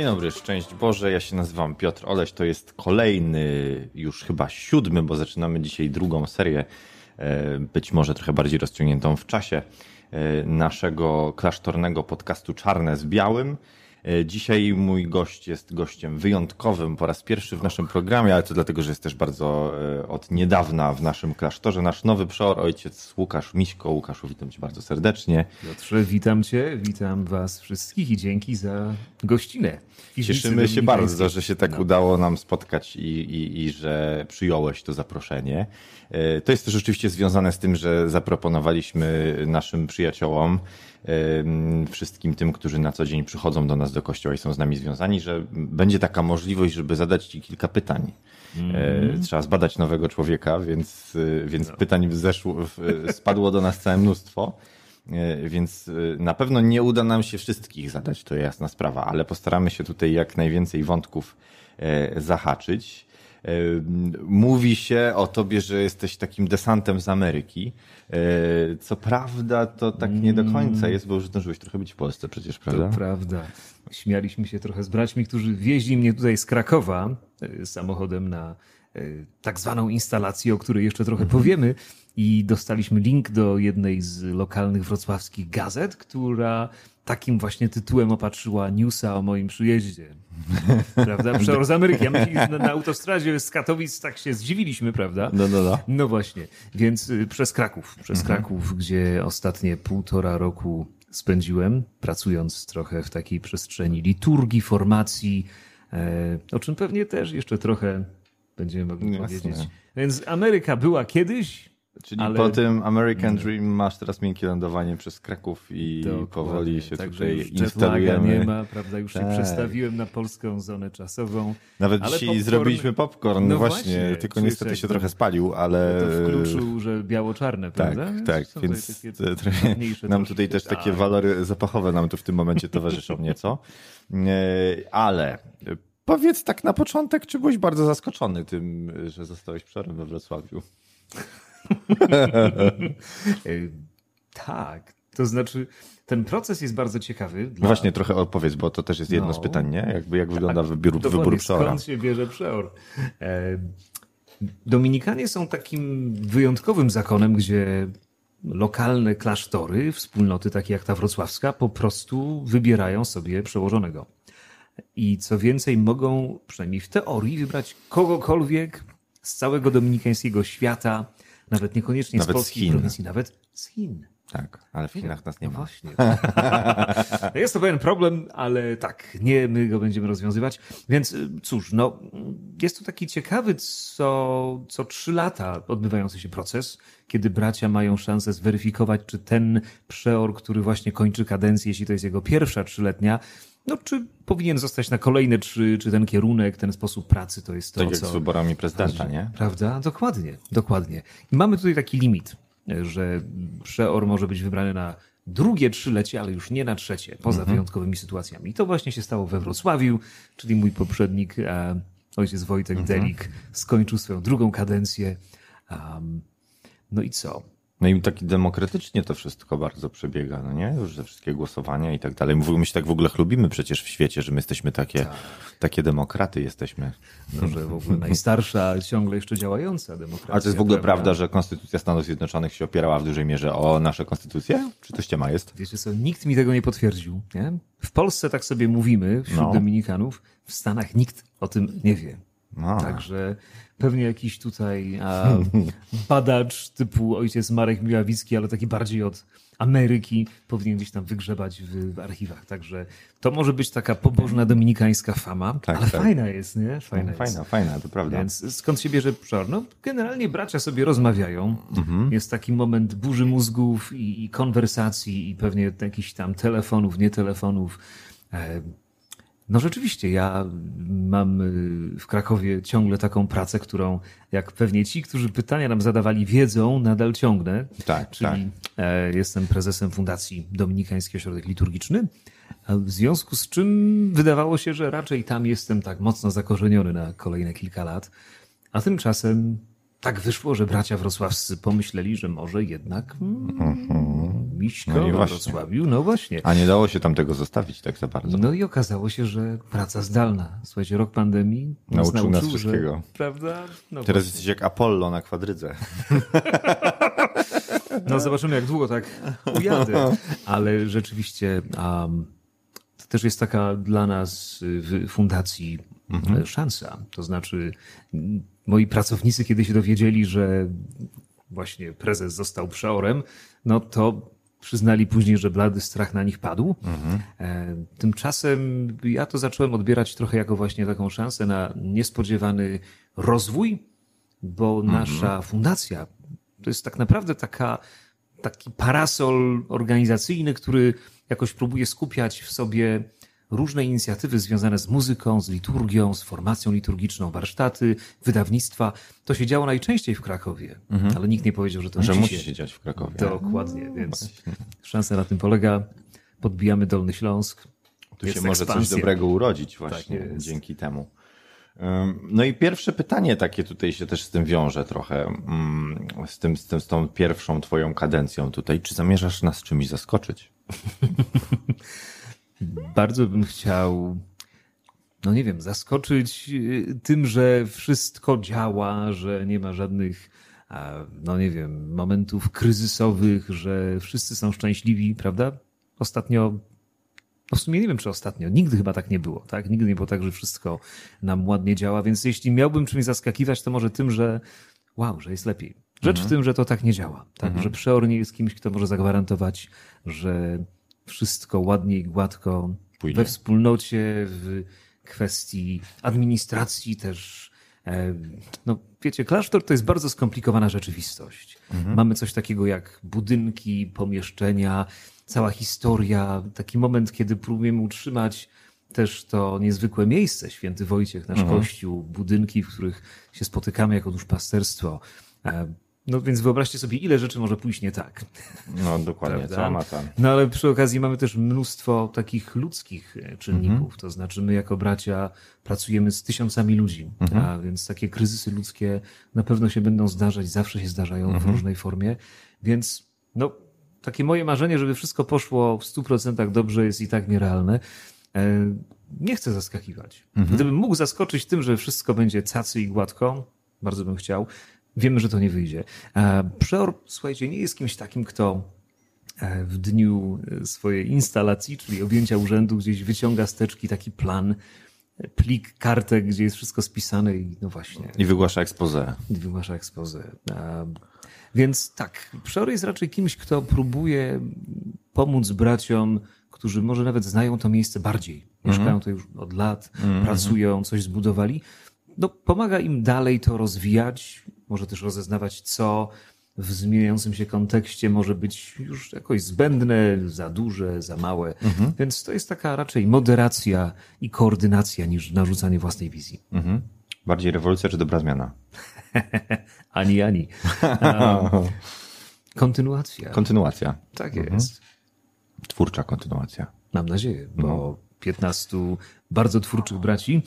Dzień dobry, szczęść Boże. Ja się nazywam Piotr Oleś. To jest kolejny, już chyba siódmy, bo zaczynamy dzisiaj drugą serię, e, być może trochę bardziej rozciągniętą w czasie, e, naszego klasztornego podcastu Czarne z Białym. E, dzisiaj mój gość jest gościem wyjątkowym po raz pierwszy w naszym programie, ale to dlatego, że jest też bardzo e, od niedawna w naszym klasztorze. Nasz nowy przeor, ojciec Łukasz Miśko. Łukaszu, witam cię bardzo serdecznie. Piotrze, witam cię, witam was wszystkich i dzięki za gościnę. Cieszymy się bardzo, że się tak no. udało nam spotkać i, i, i że przyjąłeś to zaproszenie. E, to jest też oczywiście związane z tym, że zaproponowaliśmy naszym przyjaciołom, wszystkim tym, którzy na co dzień przychodzą do nas do kościoła i są z nami związani, że będzie taka możliwość, żeby zadać Ci kilka pytań. Mm. Trzeba zbadać nowego człowieka, więc, e, więc no. pytań zeszło, spadło do nas całe mnóstwo. Więc na pewno nie uda nam się wszystkich zadać, to jasna sprawa, ale postaramy się tutaj jak najwięcej wątków zahaczyć. Mówi się o tobie, że jesteś takim desantem z Ameryki. Co prawda to tak nie do końca jest, bo już zdążyłeś trochę być w Polsce przecież, prawda? To prawda. Śmialiśmy się trochę z braćmi, którzy wieźli mnie tutaj z Krakowa e, samochodem na e, tak zwaną instalację, o której jeszcze trochę mhm. powiemy i dostaliśmy link do jednej z lokalnych wrocławskich gazet, która takim właśnie tytułem opatrzyła newsa o moim przyjeździe. prawda? Przeor z Ameryki. Ja myślę, na, na autostradzie z Katowic tak się zdziwiliśmy, prawda? No, no, no. No właśnie. Więc y, przez Kraków, przez mhm. Kraków, gdzie ostatnie półtora roku spędziłem, pracując trochę w takiej przestrzeni liturgii, formacji, e, o czym pewnie też jeszcze trochę będziemy mogli Jasne. powiedzieć. Więc Ameryka była kiedyś, Czyli ale... po tym American Dream masz teraz miękkie lądowanie przez Kraków i Dokładnie. powoli się Także tutaj instalujemy. nie ma, prawda? Już tak. się przestawiłem na polską zonę czasową. Nawet dzisiaj popcorn... zrobiliśmy popcorn, no właśnie, właśnie, tylko niestety się trochę spalił, ale... To w kluczu, że biało-czarne, tak, prawda? Tak, tak, więc trochę, nam tutaj też takie walory zapachowe nam tu w tym momencie towarzyszą nieco. E, ale powiedz tak na początek, czy byłeś bardzo zaskoczony tym, że zostałeś przorem we Wrocławiu? tak, to znaczy ten proces jest bardzo ciekawy. Dla... Właśnie trochę opowiedz, bo to też jest jedno no. z pytań, nie? Jakby, jak wygląda tak, wybór, wybór przeora. Skąd się bierze przeor? E, Dominikanie są takim wyjątkowym zakonem, gdzie lokalne klasztory, wspólnoty takie jak ta wrocławska, po prostu wybierają sobie przełożonego. I co więcej, mogą przynajmniej w teorii wybrać kogokolwiek z całego dominikańskiego świata, nawet niekoniecznie nawet z polskiej z prowincji, nawet z Chin. Tak, ale w Chinach nas nie no ma. Właśnie. Jest to pewien problem, ale tak, nie my go będziemy rozwiązywać. Więc y, cóż, no, jest to taki ciekawy co, co trzy lata odbywający się proces, kiedy bracia mają szansę zweryfikować, czy ten przeor, który właśnie kończy kadencję, jeśli to jest jego pierwsza trzyletnia, no, czy powinien zostać na kolejne trzy, czy ten kierunek, ten sposób pracy to jest to, tak jak co... z wyborami prezydenta, nie? Prawda? Dokładnie, dokładnie. I mamy tutaj taki limit, że przeor może być wybrany na drugie trzylecie, ale już nie na trzecie, poza mhm. wyjątkowymi sytuacjami. I to właśnie się stało we Wrocławiu, czyli mój poprzednik, ojciec Wojtek mhm. Delik, skończył swoją drugą kadencję. Um, no i co? No i tak demokratycznie to wszystko bardzo przebiega, no nie? Już ze wszystkie głosowania i tak dalej. My się tak w ogóle chlubimy przecież w świecie, że my jesteśmy takie, tak. takie demokraty jesteśmy. No, że w ogóle najstarsza, ciągle jeszcze działająca demokracja. Ale to jest w ogóle prawda? prawda, że Konstytucja Stanów Zjednoczonych się opierała w dużej mierze o nasze konstytucje? Czy to ściema jest? Wiecie co, nikt mi tego nie potwierdził, nie? W Polsce tak sobie mówimy, wśród no. Dominikanów, w Stanach nikt o tym nie wie. No. Także pewnie jakiś tutaj a, badacz typu ojciec Marek Miławicki, ale taki bardziej od Ameryki powinien gdzieś tam wygrzebać w, w archiwach. Także to może być taka pobożna dominikańska fama, tak, ale tak. fajna jest, nie? Fajna, no, fajna, jest. fajna, to prawda. Więc skąd się bierze przor? No, generalnie bracia sobie rozmawiają. Mhm. Jest taki moment burzy mózgów i, i konwersacji i pewnie jakichś tam telefonów, nie telefonów. E, no rzeczywiście, ja mam y, w Krakowie ciągle taką pracę, którą jak pewnie ci, którzy pytania nam zadawali, wiedzą, nadal ciągnę. Tak, Czyli tak. E, jestem prezesem Fundacji Dominikański Ośrodek Liturgiczny, w związku z czym wydawało się, że raczej tam jestem tak mocno zakorzeniony na kolejne kilka lat. A tymczasem tak wyszło, że bracia wrocławscy pomyśleli, że może jednak mm, Miśko no we Wrocławiu, no właśnie. A nie dało się tam tego zostawić tak za bardzo. No i okazało się, że praca zdalna. Słuchajcie, rok pandemii nauczył, nauczył nas wszystkiego. Że, prawda? No Teraz jesteś jak Apollo na kwadrydze. No zobaczymy, jak długo tak ujadę. Ale rzeczywiście um, to też jest taka dla nas w fundacji mhm. szansa. To znaczy moi pracownicy, kiedy się dowiedzieli, że właśnie prezes został przeorem, no to przyznali później, że blady strach na nich padł. Mhm. Tymczasem ja to zacząłem odbierać trochę jako właśnie taką szansę na niespodziewany rozwój, bo mhm. nasza fundacja to jest tak naprawdę taka, taki parasol organizacyjny, który jakoś próbuje skupiać w sobie różne inicjatywy związane z muzyką, z liturgią, z formacją liturgiczną, warsztaty, wydawnictwa. To się działo najczęściej w Krakowie, mhm. ale nikt nie powiedział, że to że musi się dziać w Krakowie. Dokładnie, więc szansa na tym polega. Podbijamy Dolny Śląsk. Tu się może coś dobrego urodzić właśnie tak dzięki temu. No i pierwsze pytanie takie tutaj się też z tym wiąże trochę, z, tym, z, tym, z tą pierwszą twoją kadencją tutaj. Czy zamierzasz nas czymś zaskoczyć? bardzo bym chciał, no nie wiem, zaskoczyć y, tym, że wszystko działa, że nie ma żadnych, no nie wiem, momentów kryzysowych, że wszyscy są szczęśliwi, prawda? Ostatnio no w sumie nie wiem, czy ostatnio. Nigdy chyba tak nie było, tak? Nigdy nie było tak, że wszystko nam ładnie działa, więc jeśli miałbym czymś zaskakiwać, to może tym, że wow, że jest lepiej. Rzecz mhm. w tym, że to tak nie działa, tak? Mhm. Że przeor nie jest kimś, kto może zagwarantować, że wszystko ładnie i gładko Pójdzie. we wspólnocie, w kwestii administracji też. E, no, wiecie, klasztor to jest bardzo skomplikowana rzeczywistość. Mhm. Mamy coś takiego jak budynki, pomieszczenia, cała historia, taki moment, kiedy próbujemy utrzymać też to niezwykłe miejsce, święty Wojciech, nasz mhm. kościół, budynki, w których się spotykamy jako duszpasterstwo. No więc wyobraźcie sobie, ile rzeczy może pójść nie tak. No dokładnie, co ma tam. No ale przy okazji mamy też mnóstwo takich ludzkich e, czynników. Mhm. To znaczy my jako bracia pracujemy z tysiącami ludzi, mhm. a więc takie kryzysy ludzkie na pewno się będą zdarzać, zawsze się zdarzają mhm. w różnej formie. Więc no, takie moje marzenie, żeby wszystko poszło w stu procentach dobrze jest i tak nierealne. E, nie chcę zaskakiwać. Mhm. Gdybym mógł zaskoczyć tym, że wszystko będzie cacy i gładko, bardzo bym chciał, Wiemy, że to nie wyjdzie. E, Przeor, słuchajcie, nie jest kimś takim, kto e, w dniu e, swojej instalacji, czyli objęcia urzędu, gdzieś wyciąga z teczki taki plan, plik, kartek, gdzie jest wszystko spisane i no właśnie. I wygłasza expose. I wygłasza expose. Więc tak, Przeor jest raczej kimś, kto próbuje pomóc braciom, którzy może nawet znają to miejsce bardziej. Mieszkają mm -hmm. tu już od lat, mm -hmm. pracują, coś zbudowali. No, pomaga im dalej to rozwijać, może też rozeznawać, co w zmieniającym się kontekście może być już jakoś zbędne, za duże, za małe. Mhm. Więc to jest taka raczej moderacja i koordynacja niż narzucanie własnej wizji. Mhm. Bardziej rewolucja czy dobra zmiana? ani, ani. Um, kontynuacja. Kontynuacja. Tak mhm. jest. Twórcza kontynuacja. Mam nadzieję, bo no. 15 bardzo twórczych braci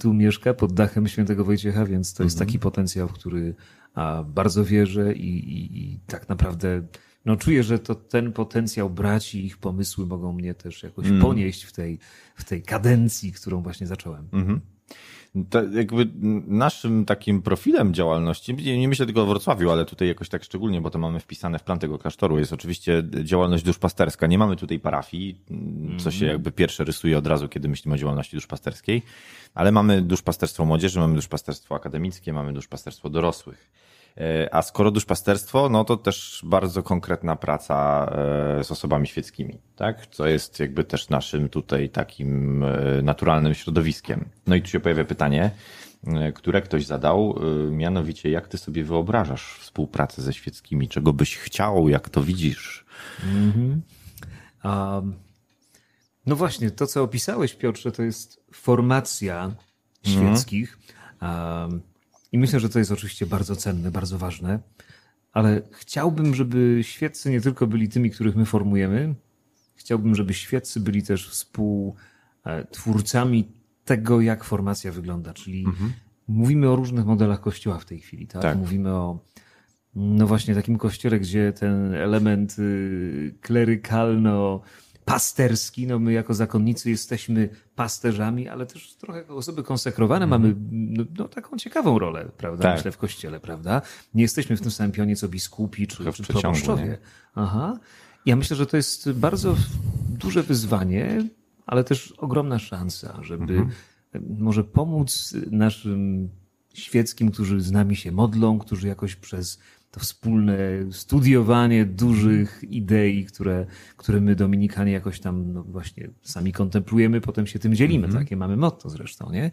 tu mieszka pod dachem świętego Wojciecha, więc to jest mhm. taki potencjał, w który a, bardzo wierzę i, i, i, tak naprawdę no, czuję, że to ten potencjał braci, ich pomysły mogą mnie też jakoś mm. ponieść w tej, w tej kadencji, którą właśnie zacząłem. Mhm. To jakby naszym takim profilem działalności, nie myślę tylko o Wrocławiu, ale tutaj jakoś tak szczególnie, bo to mamy wpisane w plan tego klasztoru, jest oczywiście działalność duszpasterska. Nie mamy tutaj parafii, co się mhm. jakby pierwsze rysuje od razu, kiedy myślimy o działalności duszpasterskiej, ale mamy duszpasterstwo młodzieży, mamy duszpasterstwo akademickie, mamy duszpasterstwo dorosłych. E, a skoro duszpasterstwo, no to też bardzo konkretna praca e, z osobami świeckimi, tak? Co jest jakby też naszym tutaj takim e, naturalnym środowiskiem. No i tu się pojawia pytanie, które ktoś zadał, mianowicie jak ty sobie wyobrażasz współpracę ze świeckimi? Czego byś chciał, jak to widzisz? Mm -hmm. um, no właśnie, to co opisałeś Piotrze, to jest formacja mhm. świeckich. Mm. Um, i myślę, że to jest oczywiście bardzo cenne, bardzo ważne, ale chciałbym, żeby świeccy nie tylko byli tymi, których my formujemy, chciałbym, żeby świeccy byli też współtwórcami tego, jak formacja wygląda, czyli mhm. mówimy o różnych modelach kościoła w tej chwili, tak? tak. Mówimy o no właśnie takim kościele, gdzie ten element y, klerykalno pasterski, no my jako zakonnicy jesteśmy pasterzami, ale też trochę jako osoby konsekrowane mm. mamy no, no, taką ciekawą rolę, prawda, tak. myślę, w kościele, prawda? Nie jesteśmy w tym samym pionie, co biskupi czy, czy proboszczowie. Aha. Ja myślę, że to jest bardzo duże wyzwanie, ale też ogromna szansa, żeby mm -hmm. może pomóc naszym świeckim, którzy z nami się modlą, którzy jakoś przez to wspólne studiowanie dużych idei, które, które my Dominikanie jakoś tam no właśnie sami kontemplujemy, potem się tym dzielimy. -hmm. Takie mamy motto zresztą, nie?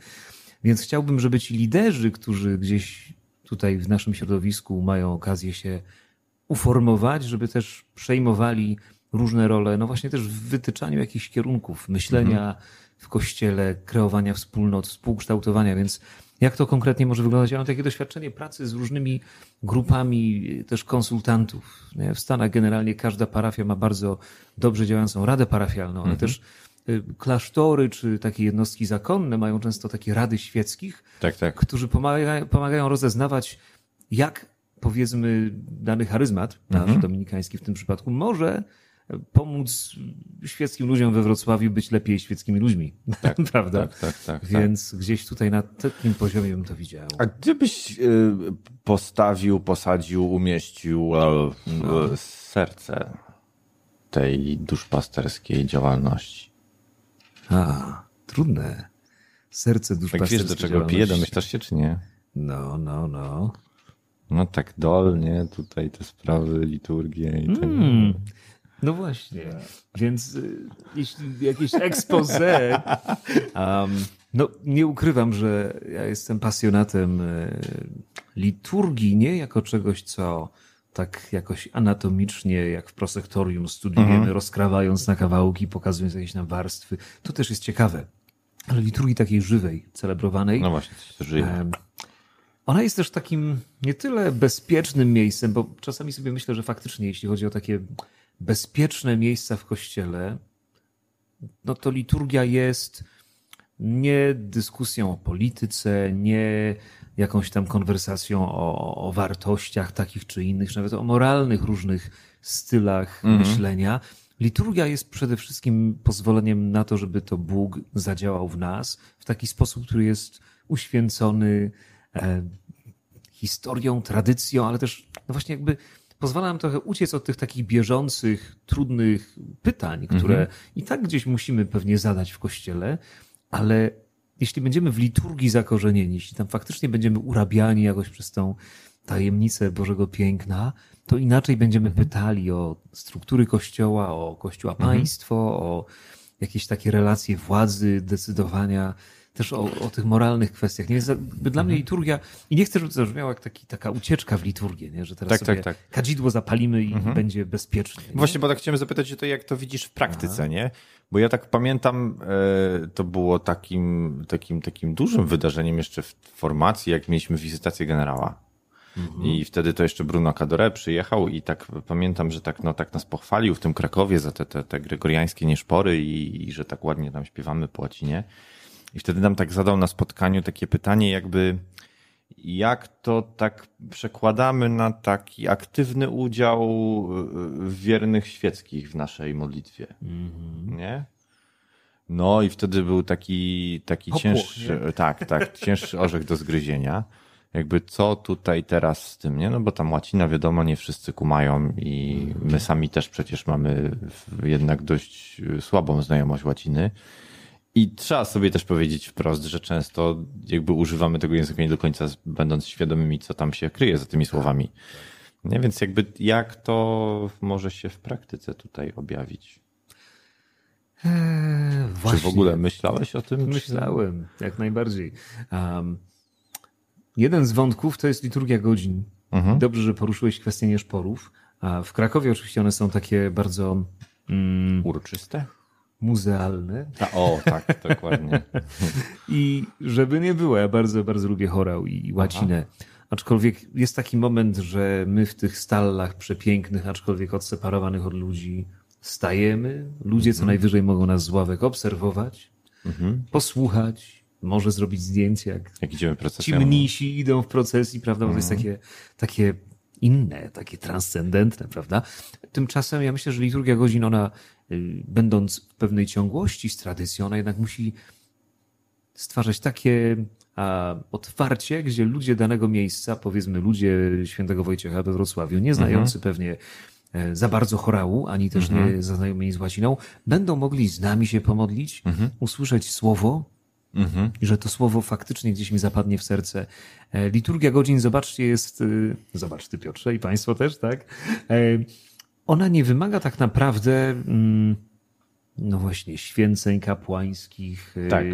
Więc chciałbym, żeby ci liderzy, którzy gdzieś tutaj w naszym środowisku mają okazję się uformować, żeby też przejmowali różne role, no właśnie też w wytyczaniu jakichś kierunków myślenia -hmm. w kościele, kreowania wspólnot, współkształtowania, więc jak to konkretnie może wyglądać? Ja mam takie doświadczenie pracy z różnymi grupami też konsultantów. W Stanach generalnie każda parafia ma bardzo dobrze działającą radę parafialną, ale mhm. też y, klasztory czy takie jednostki zakonne mają często takie rady świeckich, tak, tak. którzy pomagają, pomagają rozeznawać, jak powiedzmy dany charyzmat, nasz mhm. dominikański w tym przypadku, może pomóc świeckim ludziom we Wrocławiu być lepiej świeckimi ludźmi. Tak, Prawda? Tak, tak, tak, tak. Więc tak. gdzieś tutaj na takim poziomie bym to widział. A gdybyś y, postawił, posadził, umieścił no. serce tej duszpasterskiej działalności? A, trudne. Serce duszpasterskiej Tak wiesz, do czego pije, domyślasz się, czy nie? No, no, no. No tak dolnie, tutaj te sprawy, liturgie i tak mm. No właśnie. Więc y, jeśli jakieś expose, um, no nie ukrywam, że ja jestem pasjonatem y, liturgii, nie jako czegoś, co tak jakoś anatomicznie, jak w prosektorium studiujemy, mhm. rozkrawając na kawałki, pokazując jakieś nam warstwy. To też jest ciekawe. Ale liturgii takiej żywej, celebrowanej. No właśnie, żyje. Ona jest też takim nie tyle bezpiecznym miejscem, bo czasami sobie myślę, że faktycznie, jeśli chodzi o takie bezpieczne miejsca w kościele, no to liturgia jest nie dyskusją o polityce, nie jakąś tam konwersacją o, o wartościach takich czy innych, czy nawet o moralnych różnych stylach mhm. myślenia. Liturgia jest przede wszystkim pozwoleniem na to, żeby to Bóg zadziałał w nas w taki sposób, który jest uświęcony e, historią, tradycją, ale też no właśnie jakby pozwala nam trochę uciec od tych takich bieżących, trudnych pytań, które mhm. i tak gdzieś musimy pewnie zadać w kościele, ale jeśli będziemy w liturgii zakorzenieni, jeśli tam faktycznie będziemy urabiani jakoś przez tą tajemnicę Bożego Piękna, to inaczej będziemy mhm. pytali o struktury Kościoła, o Kościoła mhm. państwo, o jakieś takie relacje władzy, decydowania też o, o tych moralnych kwestiach. Nie? Dla mnie mhm. liturgia, i nie chcę, żeby to zabrzmiało jak taki, taka ucieczka w liturgię, nie? że teraz tak, sobie tak, tak. kadzidło zapalimy i mhm. będzie bezpiecznie. Nie? Właśnie, bo tak chciałem zapytać się to, jak to widzisz w praktyce, Aha. nie? Bo ja tak pamiętam, e, to było takim, takim, takim dużym wydarzeniem jeszcze w formacji, jak mieliśmy wizytację generała. Mhm. I wtedy to jeszcze Bruno Cadore przyjechał i tak pamiętam, że tak, no, tak nas pochwalił w tym Krakowie za te, te, te gregoriańskie nieszpory i, i że tak ładnie tam śpiewamy po łacinie. I wtedy nam tak zadał na spotkaniu takie pytanie, jakby jak to tak przekładamy na taki aktywny udział wiernych świeckich w naszej modlitwie. Mm-hmm. Nie? No i wtedy był taki, taki cięższy, tak, tak, cięższy orzech do zgryzienia. Jakby co tutaj teraz z tym, nie? No bo tam łacina wiadomo, nie wszyscy kumają i my sami też przecież mamy jednak dość słabą znajomość łaciny. I trzeba sobie też powiedzieć wprost, że często jakby używamy tego języka nie do końca będąc świadomymi, co tam się kryje za tymi słowami. Nie? Więc jakby jak to może się w praktyce tutaj objawić? Eee, Czy w ogóle myślałeś o tym? Myślałem, jak najbardziej. Um, jeden z wątków to jest liturgia godzin. Mhm. Dobrze, że poruszyłeś kwestię nieszporów. W Krakowie oczywiście one są takie bardzo... Mm, Uroczyste? Muzealne. A, o, tak, dokładnie. I żeby nie było, ja bardzo, bardzo lubię chorał i łacinę. Aha. Aczkolwiek jest taki moment, że my w tych stallach przepięknych, aczkolwiek odseparowanych od ludzi, stajemy. Ludzie co mhm. najwyżej mogą nas z ławek obserwować, mhm. posłuchać, może zrobić zdjęcie, jak, jak idziemy procesją. Ci mnisi idą w procesji, prawda? Bo to jest mhm. takie, takie inne, takie transcendentne, prawda? Tymczasem ja myślę, że liturgia godzin, ona y, będąc w pewnej ciągłości z tradycją, ona jednak musi stwarzać takie a, otwarcie, gdzie ludzie danego miejsca, powiedzmy ludzie świętego Wojciecha we Wrocławiu, nie znający mhm. pewnie e, za bardzo chorału, ani też mhm. nie zaznajomieni z łaciną, będą mogli z nami się pomodlić, mhm. usłyszeć słowo, Mhm. I że to słowo faktycznie gdzieś mi zapadnie w serce. E, liturgia godzin, zobaczcie, jest. Y, zobacz ty, Piotrze, i Państwo też, tak? E, ona nie wymaga tak naprawdę, mm, no właśnie, święceń kapłańskich. Tak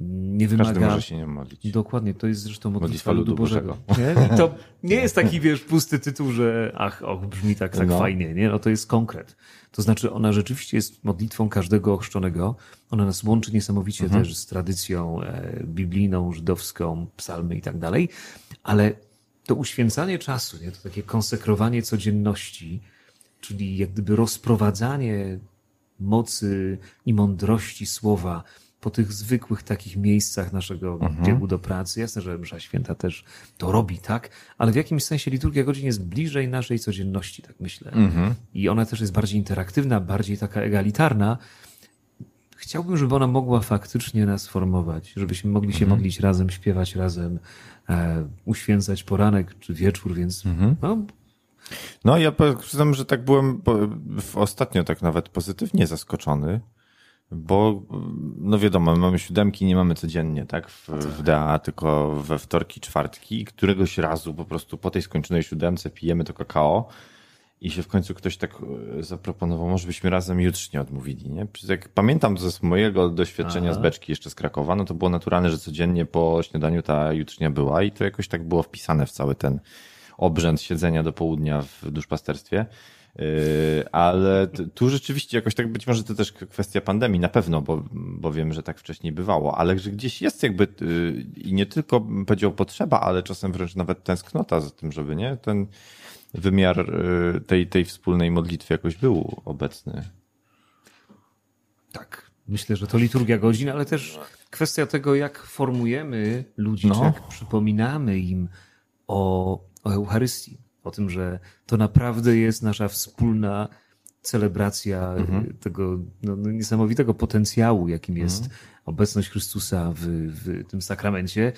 nie wymaga. Każdy może się nie modlić. Dokładnie, to jest zresztą modlitwa, modlitwa ludu Bożego. Bożego. Nie? To nie jest taki, wiesz, pusty tytuł, że ach, och, brzmi tak, tak no. fajnie, nie? No to jest konkret. To znaczy ona rzeczywiście jest modlitwą każdego ochrzczonego. Ona nas łączy niesamowicie mhm. też z tradycją e, biblijną, żydowską, psalmy i tak dalej, ale to uświęcanie czasu, nie? to takie konsekrowanie codzienności, czyli jak gdyby rozprowadzanie mocy i mądrości słowa po tych zwykłych takich miejscach naszego mhm. biegu do pracy. Jasne, że msza święta też to robi, tak? Ale w jakimś sensie liturgia godzin jest bliżej naszej codzienności, tak myślę. Mhm. I ona też jest bardziej interaktywna, bardziej taka egalitarna. Chciałbym, żeby ona mogła faktycznie nas formować, żebyśmy mogli się mhm. modlić razem, śpiewać razem, e, uświęcać poranek czy wieczór, więc mhm. no, no, ja przyznam, że tak byłem ostatnio tak nawet pozytywnie zaskoczony, bo, no wiadomo, mamy siódemki, nie mamy codziennie, tak, w, w DA, tylko we wtorki, czwartki któregoś razu po prostu po tej skończonej siódemce pijemy to kakao i się w końcu ktoś tak e, zaproponował, może byśmy razem jutrznie odmówili, nie? Jak pamiętam z mojego doświadczenia Aha. z beczki jeszcze z Krakowa, no to było naturalne, że codziennie po śniadaniu ta jutrznia była i to jakoś tak było wpisane w cały ten obrzęd siedzenia do południa w duszpasterstwie. Yy, ale tu rzeczywiście jakoś tak być może to też kwestia pandemii, na pewno, bo, bo wiem, że tak wcześniej bywało, ale że gdzieś jest jakby yy, i nie tylko powiedział potrzeba, ale czasem wręcz nawet tęsknota za tym, żeby nie ten wymiar yy, tej, tej wspólnej modlitwy jakoś był obecny. Tak. Myślę, że to liturgia godzin, ale też kwestia tego, jak formujemy ludzi, no. czy jak przypominamy im o, o Eucharystii o tym, że to naprawdę jest nasza wspólna celebracja mhm. tego no, no, niesamowitego potencjału, jakim jest mhm. obecność Chrystusa w, w tym sakramencie.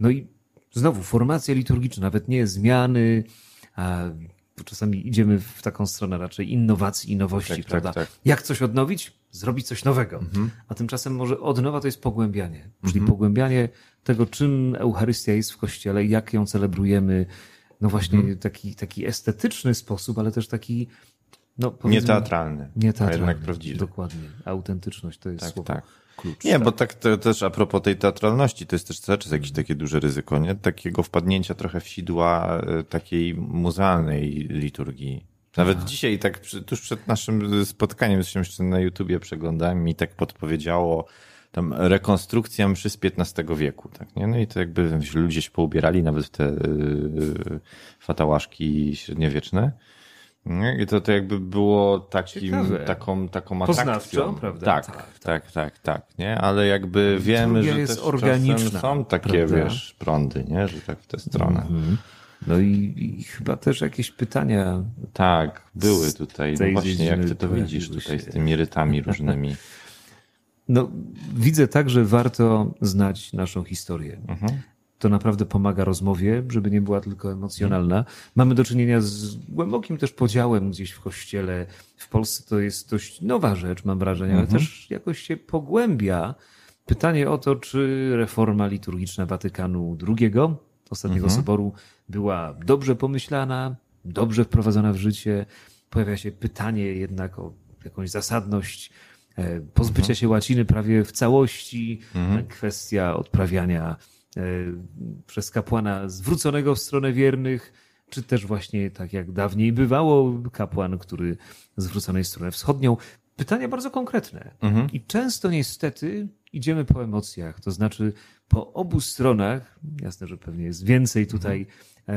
No i znowu formacja liturgiczna, nawet nie zmiany, a czasami idziemy w taką stronę raczej innowacji i nowości, tak, tak prawda? Tak, tak. Jak coś odnowić? Zrobić coś nowego. Mhm. A tymczasem może odnowa to jest pogłębianie, czyli mhm. pogłębianie tego, czym Eucharystia jest w Kościele, jak ją celebrujemy, no właśnie hmm. taki, taki estetyczny sposób, ale też taki no, nieteatralny, nieteatralny, a jednak prawdziwy. Dokładnie. Autentyczność to jest tak, słowo. Tak. Klucz, nie, tak. bo tak to, też a propos tej teatralności, to jest też cały czas jakieś takie duże ryzyko, nie? Takiego wpadnięcia trochę w sidła e, takiej muzealnej liturgii. Nawet a. dzisiaj, tak tuż przed naszym spotkaniem, zresztą jeszcze na YouTubie przeglądałem, mi tak podpowiedziało tam rekonstrukcja mszy z XV wieku, tak, nie? No i to jakby ludzie się poubierali nawet w te yy, fatałaszki średniowieczne. I to, to jakby było takim, taką, taką atrakcją. prawda? Tak, tak, tak, tak, tak, nie? Ale jakby wiemy, że jest też organiczna, są takie, prawda? wiesz, prądy, nie? Że tak w tę stronę. Mm -hmm. No i, i, chyba też jakieś pytania. Tak, były tutaj. No właśnie, jak ty to widzisz tutaj z tymi rytami różnymi. No, widzę tak, że warto znać naszą historię. Mhm. To naprawdę pomaga rozmowie, żeby nie była tylko emocjonalna. Mhm. Mamy do czynienia z głębokim też podziałem gdzieś w kościele. W Polsce to jest dość nowa rzecz, mam wrażenie, ale mhm. też jakoś się pogłębia. Pytanie o to, czy reforma liturgiczna Watykanu II, ostatniego mhm. soboru, była dobrze pomyślana, dobrze wprowadzona w życie. Pojawia się pytanie jednak o jakąś zasadność pozbycia mhm. się łaciny prawie w całości, mhm. kwestia odprawiania e, przez kapłana zwróconego w stronę wiernych, czy też właśnie tak jak dawniej bywało, kapłan, który zwrócony w stronę wschodnią. Pytania bardzo konkretne. Mhm. I często niestety idziemy po emocjach, to znaczy po obu stronach, jasne, że pewnie jest więcej tutaj e,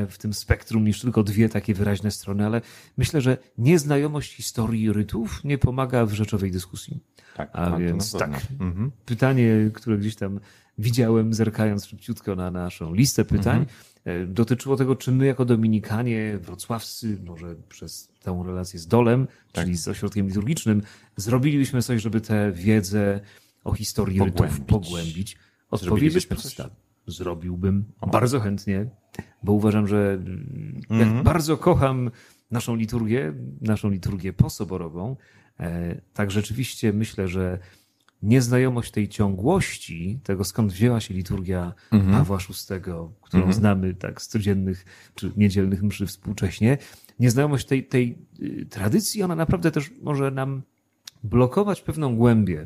w tym spektrum niż tylko dwie takie wyraźne strony, ale myślę, że nieznajomość historii rytów nie pomaga w rzeczowej dyskusji. Tak, A to więc tak. Mhm. pytanie, które gdzieś tam widziałem, zerkając szybciutko na naszą listę pytań, e, dotyczyło tego, czy my jako Dominikanie wrocławscy, może przez tę relację z Dolem, Tak. czyli z ośrodkiem liturgicznym, zrobilibyśmy coś, żeby tę wiedzę o historii rytów Pogłębić. pogłębić. Odpowiedź prosta. Zrobiłbym. Bardzo chętnie, bo uważam, że mm, jak bardzo kocham naszą liturgię, naszą liturgię posoborową, e, tak rzeczywiście myślę, że nieznajomość tej ciągłości, tego skąd wzięła się liturgia Pawła VI, którą znamy tak z codziennych czy niedzielnych mszy współcześnie, nieznajomość tej, tej y, tradycji, ona naprawdę też może nam blokować pewną głębię.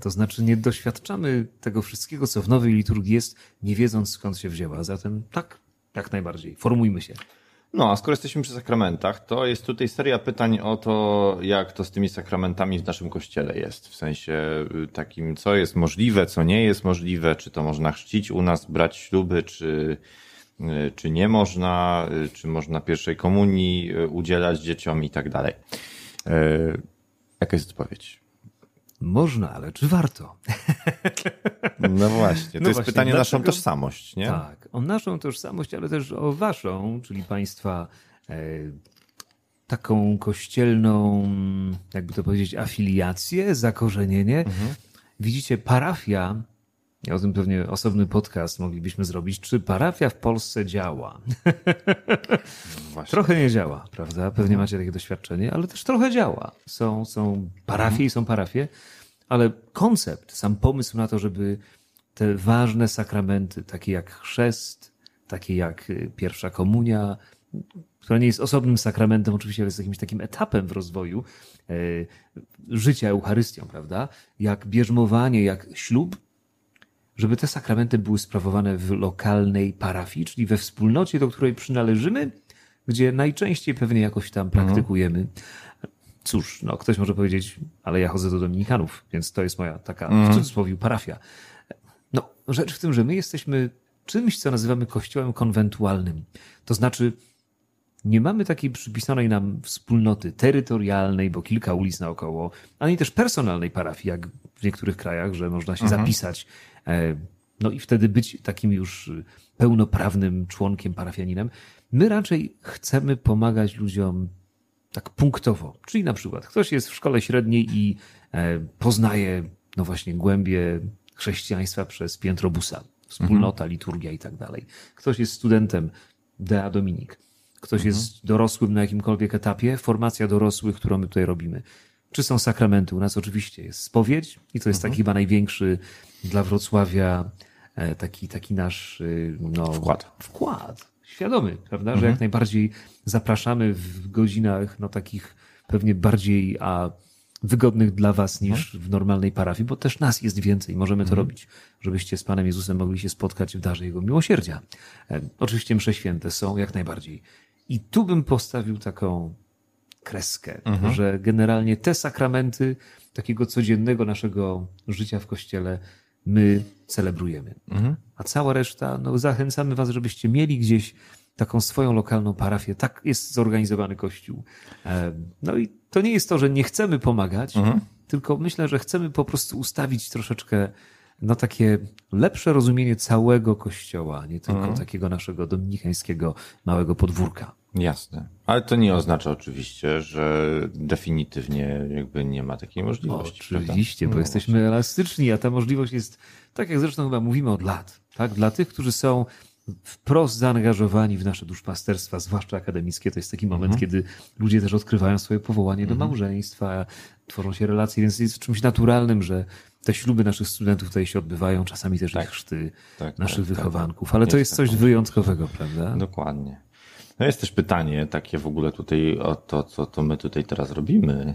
To znaczy nie doświadczamy tego wszystkiego, co w nowej liturgii jest, nie wiedząc skąd się wzięła. Zatem tak, jak najbardziej. Formujmy się. No, a skoro jesteśmy przy sakramentach, to jest tutaj seria pytań o to, jak to z tymi sakramentami w naszym kościele jest. W sensie y, takim, co jest możliwe, co nie jest możliwe, czy to można chrzcić u nas, brać śluby, czy, y, czy nie można, y, czy można pierwszej komunii udzielać dzieciom i tak dalej. Jaka jest odpowiedź? Można, ale czy warto? No właśnie, to No jest właśnie, pytanie o naszą tożsamość, nie? Tak, o naszą tożsamość, ale też o waszą, czyli państwa e, taką kościelną, jakby to powiedzieć, afiliację, zakorzenienie. Widzicie, parafia, ja o tym pewnie osobny podcast moglibyśmy zrobić, czy parafia w Polsce działa? Trochę nie działa, prawda? Pewnie macie takie doświadczenie, ale też trochę działa. Są, są parafie i są parafie, ale koncept, sam pomysł na to, żeby te ważne sakramenty, takie jak chrzest, takie jak y, pierwsza komunia, która nie jest osobnym sakramentem, oczywiście, ale jest jakimś takim etapem w rozwoju e, życia Eucharystią, prawda? Jak bierzmowanie, jak ślub, żeby te sakramenty były sprawowane w lokalnej parafii, czyli we wspólnocie, do której przynależymy, gdzie najczęściej pewnie jakoś tam praktykujemy. Cóż, no ktoś może powiedzieć, ale ja chodzę do Dominikanów, więc to jest moja taka w cudzysłowie parafia. No, rzecz w tym, że my jesteśmy czymś, co nazywamy kościołem konwentualnym. To znaczy, nie mamy takiej przypisanej nam wspólnoty terytorialnej, bo kilka ulic naokoło, ani też personalnej parafii, jak w niektórych krajach, że można się zapisać, e, no i wtedy być takim już pełnoprawnym członkiem parafianinem. My raczej chcemy pomagać ludziom tak punktowo. Czyli na przykład ktoś jest w szkole średniej i e, poznaje, no właśnie, głębie chrześcijaństwa przez piętro busa, wspólnota, liturgia i tak dalej. Ktoś jest studentem Dea Dominik. Ktoś jest dorosłym na jakimkolwiek etapie, formacja dorosłych, którą my tutaj robimy. Czy są sakramenty? U nas oczywiście jest spowiedź i to jest taki chyba największy dla Wrocławia e, taki, taki nasz y, no, Wkład. wkład. Świadomy, prawda? Że jak najbardziej zapraszamy w godzinach no, takich pewnie bardziej a wygodnych dla was niż w normalnej parafii, bo też nas jest więcej, możemy to robić, żebyście z Panem Jezusem mogli się spotkać w darze Jego miłosierdzia. E, Oczywiście msze święte są jak najbardziej. I tu bym postawił taką kreskę, że generalnie te sakramenty takiego codziennego naszego życia w kościele my celebrujemy. A cała reszta, no zachęcamy was, żebyście mieli gdzieś taką swoją lokalną parafię. Tak jest zorganizowany kościół. No i to nie jest to, że nie chcemy pomagać, tylko myślę, że chcemy po prostu ustawić troszeczkę no takie lepsze rozumienie całego kościoła, nie tylko takiego naszego dominikańskiego małego podwórka. Jasne. Ale to nie oznacza oczywiście, że definitywnie jakby nie ma takiej możliwości. prawda? Oczywiście, bo No jesteśmy elastyczni, a ta możliwość jest, tak jak zresztą chyba mówimy od lat, tak? Dla tych, którzy są wprost zaangażowani w nasze duszpasterstwa, zwłaszcza akademickie, to jest taki moment, kiedy ludzie też odkrywają swoje powołanie do małżeństwa, tworzą się relacje, więc jest czymś naturalnym, że te śluby naszych studentów tutaj się odbywają, czasami też ich chrzty tak, naszych tak, tak. wychowanków, ale to Jest jest coś wyjątkowego, prawda? Dokładnie. No jest też pytanie takie w ogóle tutaj o to, co to my tutaj teraz robimy.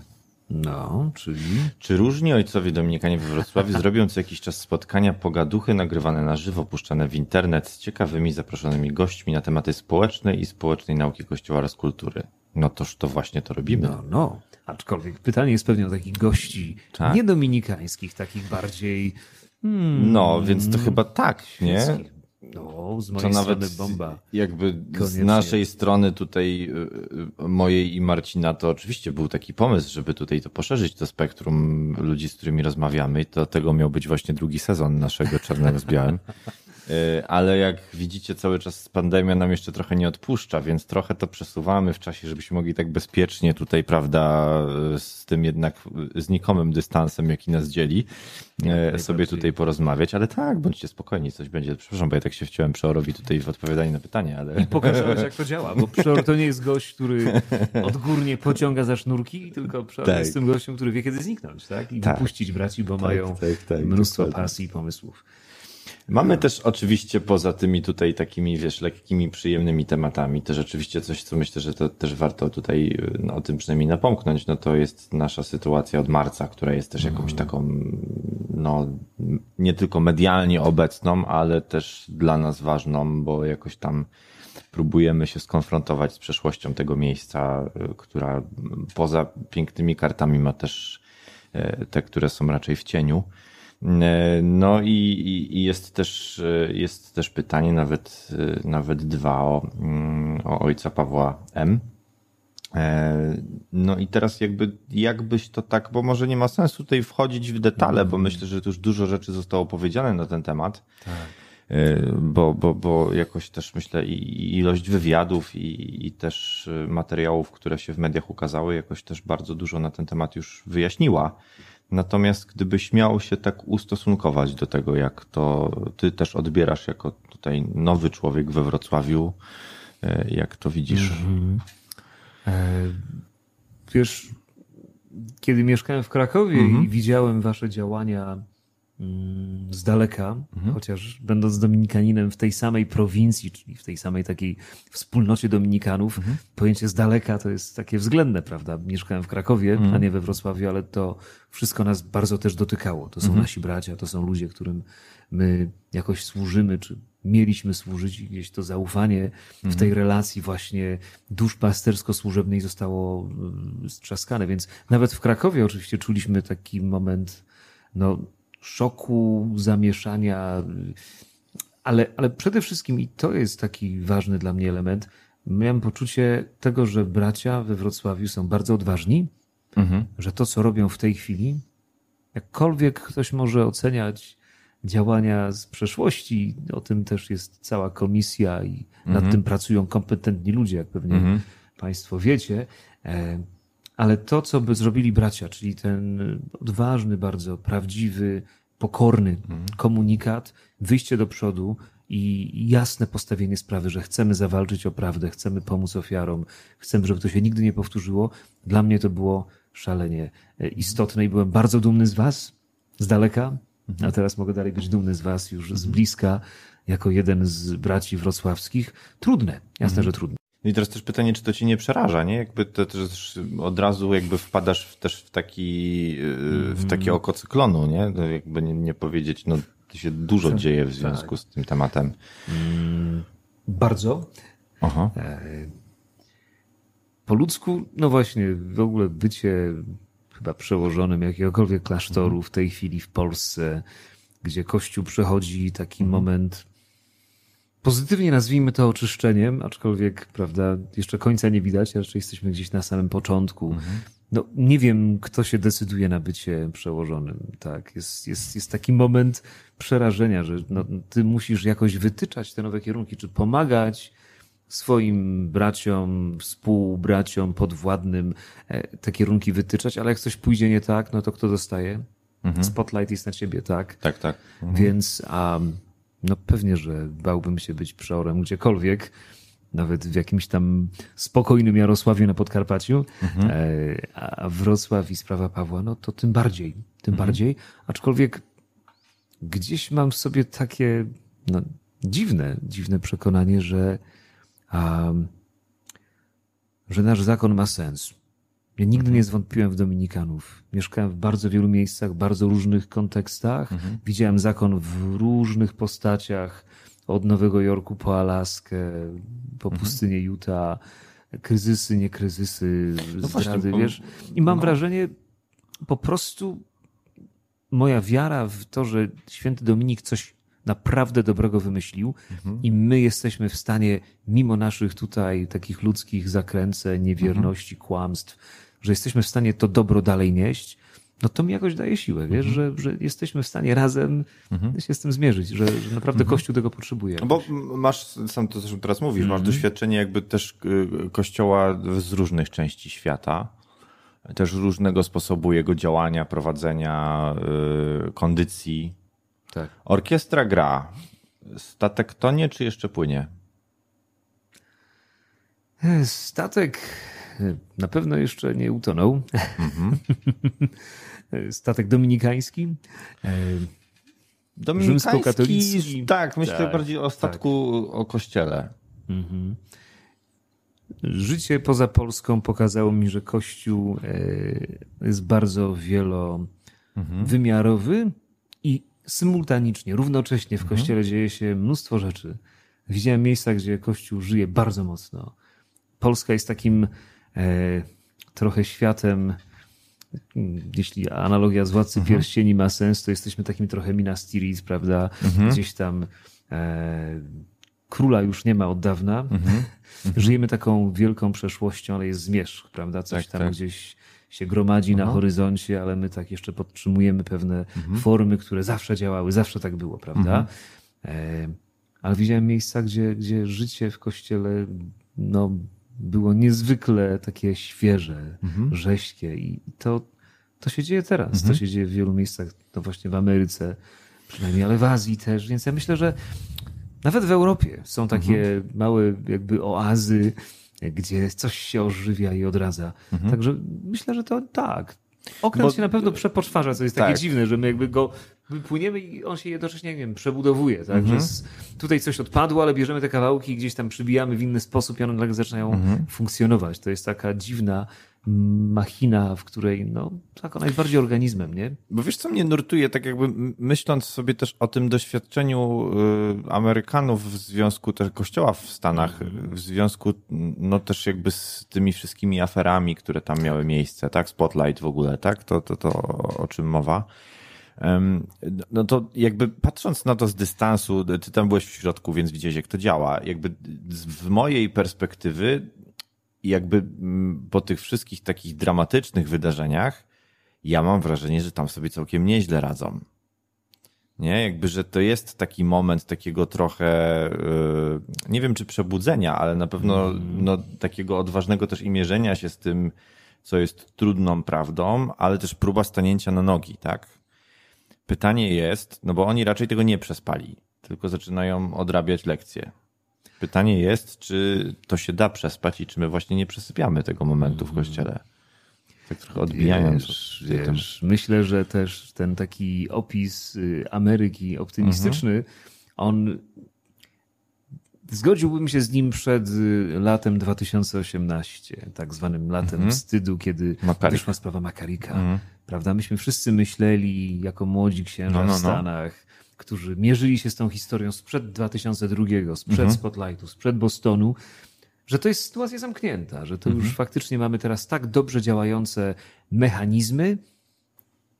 No, czyli... Czy różni ojcowie dominikanie we Wrocławiu zrobią co jakiś czas spotkania pogaduchy nagrywane na żywo, puszczane w internet z ciekawymi zaproszonymi gośćmi na tematy społeczne i społecznej nauki Kościoła oraz kultury? No toż to właśnie to robimy. No, no. Aczkolwiek pytanie jest pewnie o takich gości Tak. niedominikańskich, takich bardziej Hmm. No, więc to chyba tak, nie? No, z mojej to nawet bomba. Jakby Koniecznie. z naszej strony tutaj y, y, mojej i Marcina to oczywiście był taki pomysł, żeby tutaj to poszerzyć to spektrum ludzi, z którymi rozmawiamy i to tego miał być właśnie drugi sezon naszego Czarnego z Białym. Y, ale jak widzicie, cały czas pandemia nam jeszcze trochę nie odpuszcza, więc trochę to przesuwamy w czasie, żebyśmy mogli tak bezpiecznie tutaj, prawda, z tym jednak znikomym dystansem, jaki nas dzieli, e, sobie tutaj porozmawiać. Ale tak, bądźcie spokojni, coś będzie. Przepraszam, bo ja tak się wciąłem Przeorowi tutaj w odpowiadanie na pytanie, ale... I pokazałeś, jak to działa, bo Przeor to nie jest gość, który odgórnie pociąga za sznurki, tylko Przeor tak. jest tym gościem, który wie, kiedy zniknąć, tak? I tak. braci, bo tak, mają tak, tak, mnóstwo pasji i pomysłów. Mamy też oczywiście poza tymi tutaj takimi, wiesz, lekkimi, przyjemnymi tematami, też oczywiście coś, co myślę, że to też warto tutaj no, o tym przynajmniej napomknąć, no to jest nasza sytuacja od marca, która jest też jakąś mhm. taką, no, nie tylko medialnie obecną, ale też dla nas ważną, bo jakoś tam próbujemy się skonfrontować z przeszłością tego miejsca, która poza pięknymi kartami ma też e, te, które są raczej w cieniu. E, no i, i, jest, też, e, jest też pytanie, nawet, e, nawet dwa o, mm, o ojca Pawła M. No i teraz jakby, jakbyś to tak, bo może nie ma sensu tutaj wchodzić w detale, bo myślę, że tu już dużo rzeczy zostało powiedziane na ten temat. Tak. Bo, bo, bo jakoś też myślę i ilość wywiadów i, i też materiałów, które się w mediach ukazały, jakoś też bardzo dużo na ten temat już wyjaśniła. Natomiast gdybyś miał się tak ustosunkować do tego, jak to ty też odbierasz jako tutaj nowy człowiek we Wrocławiu, e, jak to widzisz? Mm -hmm. Wiesz, kiedy mieszkałem w Krakowie mm -hmm. i widziałem wasze działania z daleka, mhm. chociaż będąc dominikaninem w tej samej prowincji, czyli w tej samej takiej wspólnocie dominikanów, mhm. pojęcie z daleka to jest takie względne, prawda? Mieszkałem w Krakowie, mhm. a nie we Wrocławiu, ale to wszystko nas bardzo też dotykało. To są mhm. nasi bracia, to są ludzie, którym my jakoś służymy, czy mieliśmy służyć i gdzieś to zaufanie w mhm. tej relacji właśnie duszpastersko-służebnej zostało y, strzaskane. Więc nawet w Krakowie oczywiście czuliśmy taki moment, no, szoku, zamieszania, ale, ale przede wszystkim, i to jest taki ważny dla mnie element, miałem poczucie tego, że bracia we Wrocławiu są bardzo odważni, mhm. że to, co robią w tej chwili, jakkolwiek ktoś może oceniać działania z przeszłości, o tym też jest cała komisja i mhm. nad tym pracują kompetentni ludzie, jak pewnie mhm. Państwo wiecie. Ale to, co by zrobili bracia, czyli ten odważny, bardzo prawdziwy, pokorny mhm. komunikat, wyjście do przodu i jasne postawienie sprawy, że chcemy zawalczyć o prawdę, chcemy pomóc ofiarom, chcemy, żeby to się nigdy nie powtórzyło. Dla mnie to było szalenie e, istotne i byłem bardzo dumny z Was z daleka, mhm. a teraz mogę dalej być dumny z Was już z mhm. bliska, jako jeden z braci wrocławskich. Trudne, jasne, że trudne. I teraz też pytanie, czy to ci nie przeraża, nie? Jakby to też od razu jakby wpadasz w, też w taki, w takie oko cyklonu, nie? To jakby nie, nie powiedzieć, no to się dużo tak, dzieje w związku tak. z tym tematem. Mm, bardzo. Aha. E, po ludzku, no właśnie, w ogóle bycie chyba przełożonym jakiegokolwiek klasztoru w tej chwili w Polsce, gdzie Kościół przechodzi taki mhm. moment pozytywnie nazwijmy to oczyszczeniem, aczkolwiek, prawda, jeszcze końca nie widać, raczej jesteśmy gdzieś na samym początku. Mhm. No, nie wiem, kto się decyduje na bycie przełożonym. Tak, jest, jest, jest taki moment przerażenia, że no, ty musisz jakoś wytyczać te nowe kierunki, czy pomagać swoim braciom, współbraciom, podwładnym e, te kierunki wytyczać, ale jak coś pójdzie nie tak, no to kto dostaje? Mhm. Spotlight jest na ciebie, tak? Tak, tak. Mhm. Więc um, no pewnie, że bałbym się być przeorem gdziekolwiek, nawet w jakimś tam spokojnym Jarosławiu na Podkarpaciu, mhm. E, a Wrocław i sprawa Pawła, no to tym bardziej, tym mhm. bardziej, aczkolwiek gdzieś mam w sobie takie no, dziwne, dziwne przekonanie, że, um, że nasz zakon ma sens. Ja nigdy nie zwątpiłem w Dominikanów. Mieszkałem w bardzo wielu miejscach, bardzo różnych kontekstach. Mhm. Widziałem zakon w różnych postaciach, od Nowego Jorku po Alaskę, po mhm. pustynię Utah, kryzysy, nie kryzysy, no zdrady, właśnie, wiesz. I mam no. wrażenie po prostu moja wiara w to, że święty Dominik coś naprawdę dobrego wymyślił mhm. i my jesteśmy w stanie, mimo naszych tutaj takich ludzkich zakręceń, niewierności, mhm. kłamstw, że jesteśmy w stanie to dobro dalej nieść, no to mi jakoś daje siłę, wiesz, mhm. że, że jesteśmy w stanie razem mhm. się z tym zmierzyć, że, że naprawdę mhm. Kościół tego potrzebuje. Bo masz, sam to zresztą teraz mówisz, masz doświadczenie jakby też y, Kościoła z różnych części świata, też różnego sposobu jego działania, prowadzenia, yy, kondycji. Tak. Orkiestra gra. Statek tonie, czy jeszcze płynie? Statek na pewno jeszcze nie utonął. Mhm. Statek dominikański. Dominikański, tak, myślę tak, bardziej o statku, tak. o kościele. Mhm. Życie poza Polską pokazało mi, że Kościół e, jest bardzo wielowymiarowy i symultanicznie, równocześnie w mhm. Kościele dzieje się mnóstwo rzeczy. Widziałem miejsca, gdzie Kościół żyje bardzo mocno. Polska jest takim trochę światem, jeśli analogia z Władcy mhm. Pierścieni ma sens, to jesteśmy takimi trochę Minas Tirith, prawda? Mhm. Gdzieś tam e, króla już nie ma od dawna. Mhm. mhm. Żyjemy taką wielką przeszłością, ale jest zmierzch, prawda? Coś tak, tam tak. gdzieś się gromadzi na horyzoncie, ale my tak jeszcze podtrzymujemy pewne mhm. formy, które zawsze działały, zawsze tak było, prawda? Mhm. E, ale widziałem miejsca, gdzie, gdzie życie w kościele no, było niezwykle takie świeże, mhm. rześkie i to, to się dzieje teraz. Mhm. To się dzieje w wielu miejscach, to właśnie w Ameryce przynajmniej, ale w Azji też, więc ja myślę, że nawet w Europie są takie mhm. małe jakby oazy, gdzie coś się ożywia i odradza. Mhm. Także myślę, że to tak. Okręt Bo, się na pewno przepoczwarza, co jest tak. takie dziwne, że my jakby go wypłyniemy i on się jednocześnie, nie wiem, przebudowuje, tak? Mhm. Że tutaj coś odpadło, ale bierzemy te kawałki i gdzieś tam przybijamy w inny sposób i one nagle zaczynają mhm. funkcjonować. To jest taka dziwna machina, w której, no, tak, ona jest bardziej organizmem, nie? Bo wiesz, co mnie nurtuje, tak jakby myśląc sobie też o tym doświadczeniu y, Amerykanów w związku też kościoła w Stanach, w związku, no też jakby z tymi wszystkimi aferami, które tam miały miejsce, tak? Spotlight w ogóle, tak? To, to, to o czym mowa. No to jakby patrząc na to z dystansu, ty tam byłeś w środku, więc widziałeś jak to działa. Jakby w mojej perspektywy, jakby mm, po tych wszystkich takich dramatycznych wydarzeniach, ja mam wrażenie, że tam sobie całkiem nieźle radzą. Nie, jakby, że to jest taki moment takiego trochę, yy, nie wiem czy przebudzenia, ale na pewno mm. no, takiego odważnego też imierzenia się z tym, co jest trudną prawdą, ale też próba stanięcia na nogi, tak? Pytanie jest, no bo oni raczej tego nie przespali, tylko zaczynają odrabiać lekcje. Pytanie jest, czy to się da przespać i czy my właśnie nie przesypiamy tego momentu w kościele. Tak trochę odbijając. Wiesz, wiesz, myślę, że też ten taki opis y, Ameryki optymistyczny, mhm. on Zgodziłbym się z nim przed y, latem 2018, tak zwanym latem mhm. wstydu, kiedy Makarik. wyszła sprawa Makarika. Mhm. Prawda? Myśmy wszyscy myśleli, jako młodzi księża no, no, no. w Stanach, którzy mierzyli się z tą historią sprzed 2002, sprzed mhm. Spotlightu, sprzed Bostonu, że to jest sytuacja zamknięta, że to już mhm. faktycznie mamy teraz tak dobrze działające mechanizmy,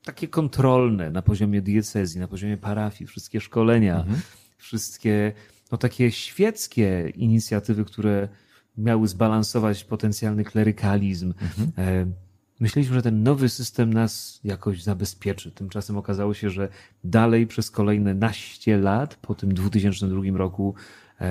takie kontrolne na poziomie diecezji, na poziomie parafii, wszystkie szkolenia, mhm. wszystkie no, takie świeckie inicjatywy, które miały zbalansować potencjalny klerykalizm. Mhm. Myśleliśmy, że ten nowy system nas jakoś zabezpieczy. Tymczasem okazało się, że dalej przez kolejne naście lat, po tym 2002 roku, e,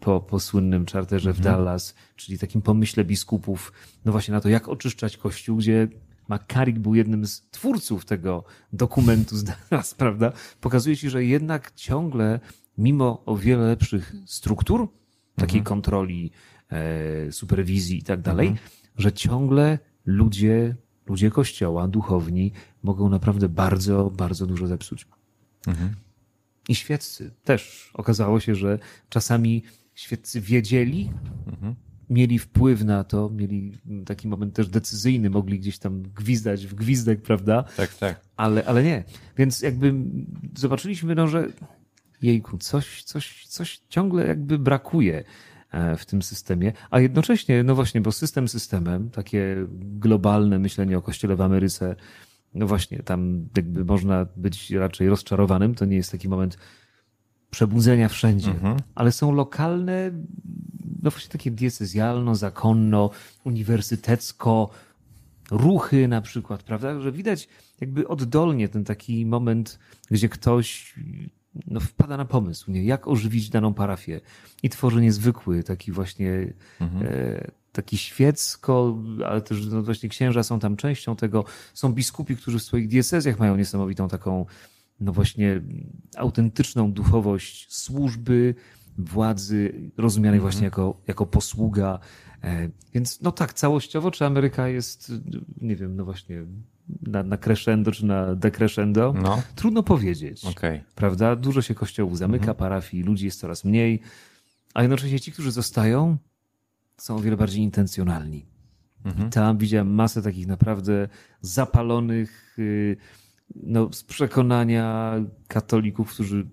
po, po słynnym czarterze w mhm. Dallas, czyli takim pomyśle biskupów, no właśnie na to, jak oczyszczać kościół, gdzie McCarrick był jednym z twórców tego dokumentu z Dallas, prawda? Pokazuje ci, że jednak ciągle mimo o wiele lepszych struktur, takiej mhm. kontroli, e, superwizji i tak dalej, mhm. że ciągle ludzie, ludzie kościoła, duchowni mogą naprawdę bardzo, bardzo dużo zepsuć. Mhm. I świeccy też. Okazało się, że czasami świeccy wiedzieli, mhm. mieli wpływ na to, mieli taki moment też decyzyjny, mogli gdzieś tam gwizdać w gwizdek, prawda? Tak, tak. Ale, ale nie. Więc jakby zobaczyliśmy, no, że jejku, coś, coś, coś ciągle jakby brakuje w tym systemie, a jednocześnie, no właśnie, bo system systemem, takie globalne myślenie o Kościele w Ameryce no właśnie, tam jakby można być raczej rozczarowanym. To nie jest taki moment przebudzenia wszędzie, mhm. ale są lokalne, no właśnie takie diecezjalno, zakonno, uniwersytecko, ruchy na przykład, prawda? Że widać jakby oddolnie ten taki moment, gdzie ktoś no, wpada na pomysł, nie? jak ożywić daną parafię i tworzy niezwykły taki właśnie mhm. e, taki świecko, ale też no, właśnie księża są tam częścią tego. Są biskupi, którzy w swoich diecezjach mają niesamowitą taką no właśnie autentyczną duchowość służby, władzy, rozumianej mhm. właśnie jako, jako posługa. E, więc no tak, całościowo, czy Ameryka jest, nie wiem, no właśnie na, na crescendo czy na decrescendo? No. Trudno powiedzieć. Okay. Prawda? Dużo się kościołów zamyka, mhm. parafii, ludzi jest coraz mniej, a jednocześnie ci, którzy zostają, są o wiele bardziej intencjonalni. Mhm. I tam widziałem masę takich naprawdę zapalonych, y, no, z przekonania katolików, którzy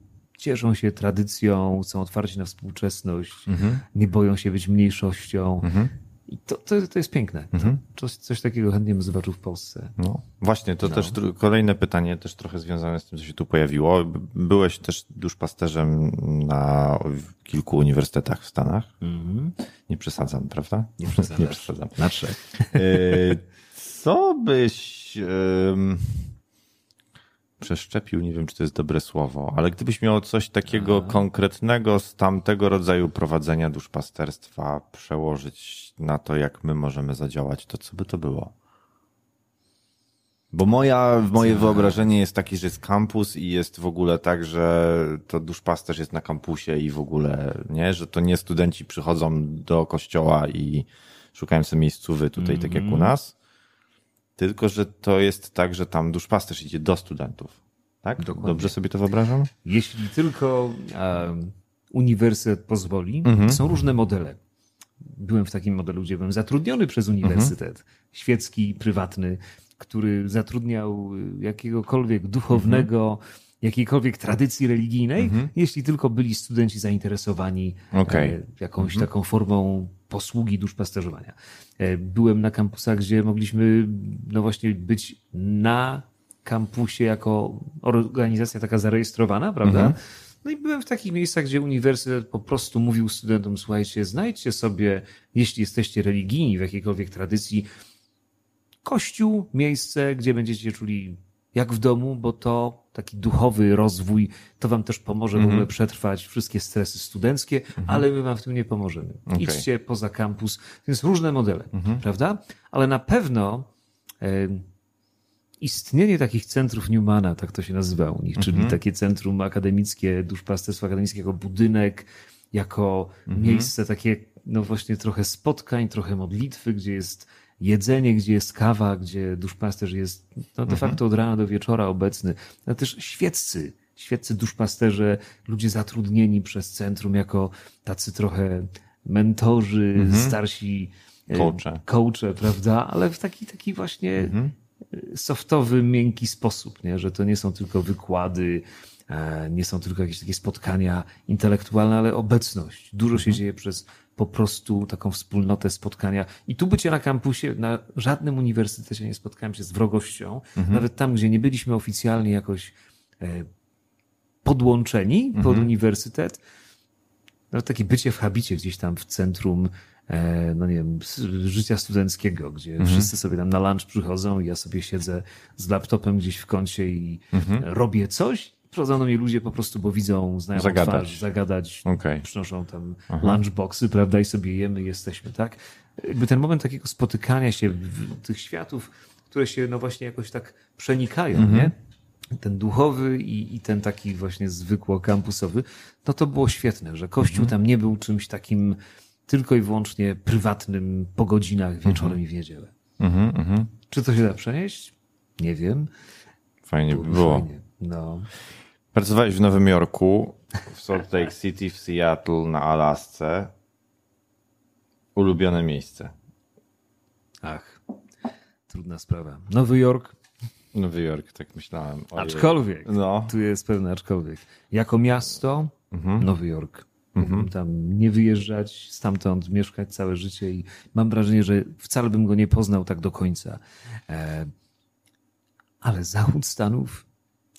cieszą się tradycją, są otwarci na współczesność, mhm. nie boją się być mniejszością. Mhm. I to, to, to jest piękne. Mhm. Coś, coś takiego chętnie bym zobaczył w Polsce. No, właśnie, to no. też kolejne pytanie, też trochę związane z tym, co się tu pojawiło. Byłeś też duszpasterzem na kilku uniwersytetach w Stanach. Mhm. Nie przesadzam, prawda? Nie przesadzam. Nie przesadzam. Na trzech. E, co byś przeszczepił, nie wiem, czy to jest dobre słowo, ale gdybyś miał coś takiego Aha. konkretnego z tamtego rodzaju prowadzenia duszpasterstwa przełożyć na to, jak my możemy zadziałać, to co by to było? Bo moja, moje wyobrażenie jest takie, że jest kampus i jest w ogóle tak, że to duszpasterz jest na kampusie i w ogóle, nie? Że to nie studenci przychodzą do kościoła i szukają sobie miejscówy tutaj, mm -hmm. tak jak u mhm. nas, tylko, że to jest tak, że tam duszpasterz idzie do studentów. Tak? Dokładnie. Dobrze sobie to wyobrażam? Jeśli tylko um, uniwersytet pozwoli, mhm. są różne modele. Byłem w takim modelu, gdzie byłem zatrudniony przez uniwersytet, mhm. świecki, prywatny, który zatrudniał jakiegokolwiek duchownego, mhm. jakiejkolwiek tradycji religijnej, mhm. jeśli tylko byli studenci zainteresowani okay. E, jakąś mhm. taką formą posługi duszpasterzowania. E, byłem na kampusach, gdzie mogliśmy no właśnie być na kampusie jako organizacja taka zarejestrowana, prawda? Mhm. No i byłem w takich miejscach, gdzie uniwersytet po prostu mówił studentom, słuchajcie, znajdźcie sobie, jeśli jesteście religijni w jakiejkolwiek tradycji, kościół, miejsce, gdzie będziecie czuli jak w domu, bo to taki duchowy rozwój, to wam też pomoże mm -hmm. w ogóle mhm. przetrwać wszystkie stresy studenckie, mm -hmm. ale my wam w tym nie pomożemy. Okay. Idźcie poza kampus, więc różne modele, mm -hmm. prawda? Ale na pewno e, istnienie takich centrów Newmana, tak to się nazywa u nich, czyli mhm. takie centrum akademickie, duszpasterstwo akademickie jako budynek, jako mhm. miejsce takie, no właśnie trochę spotkań, trochę modlitwy, gdzie jest jedzenie, gdzie jest kawa, gdzie duszpasterz jest no, de mhm. facto od rana do wieczora obecny, ale też świeccy, świeccy duszpasterze, ludzie zatrudnieni przez centrum jako tacy trochę mentorzy, mhm. starsi e, coache. coache, prawda? Ale w taki, taki właśnie mhm. softowy, miękki sposób, nie? że to nie są tylko wykłady, e, nie są tylko jakieś takie spotkania intelektualne, ale obecność. Dużo się dzieje przez po prostu taką wspólnotę spotkania. I tu bycie na kampusie, na żadnym uniwersytecie nie spotkałem się z wrogością. Mhm. Nawet tam, gdzie nie byliśmy oficjalnie jakoś e, podłączeni mhm. pod uniwersytet, nawet takie bycie w habicie gdzieś tam w centrum e, no nie wiem, życia studenckiego, gdzie mhm. wszyscy sobie tam na lunch przychodzą i ja sobie siedzę z laptopem gdzieś w kącie i mhm. robię coś Przychodzą do mnie ludzie po prostu, bo widzą, znają zagadać. twarz, zagadać, okay. przynoszą tam Aha. lunchboxy, prawda, i sobie jemy, jesteśmy, tak? Jakby ten moment takiego spotykania się tych światów, które się no właśnie jakoś tak przenikają, mhm. nie? Ten duchowy i, i ten taki właśnie zwykło kampusowy, no to było świetne, że Kościół mhm. tam nie był czymś takim tylko i wyłącznie prywatnym po godzinach wieczorem mhm. i w niedzielę. Mhm, mhm. Czy to się da przenieść? Nie wiem. Fajnie by było. Fajnie. No. Pracowałeś w Nowym Jorku, w Salt Lake City, w Seattle, na Alasce. Ulubione miejsce. Ach, trudna sprawa. Nowy Jork. Nowy Jork, tak myślałem. Ojej. Aczkolwiek, no. tu jest pewne aczkolwiek. Jako miasto, mhm. Nowy Jork. Mhm. Tam nie wyjeżdżać, stamtąd mieszkać całe życie i mam wrażenie, że wcale bym go nie poznał tak do końca. E, Ale zachód Stanów,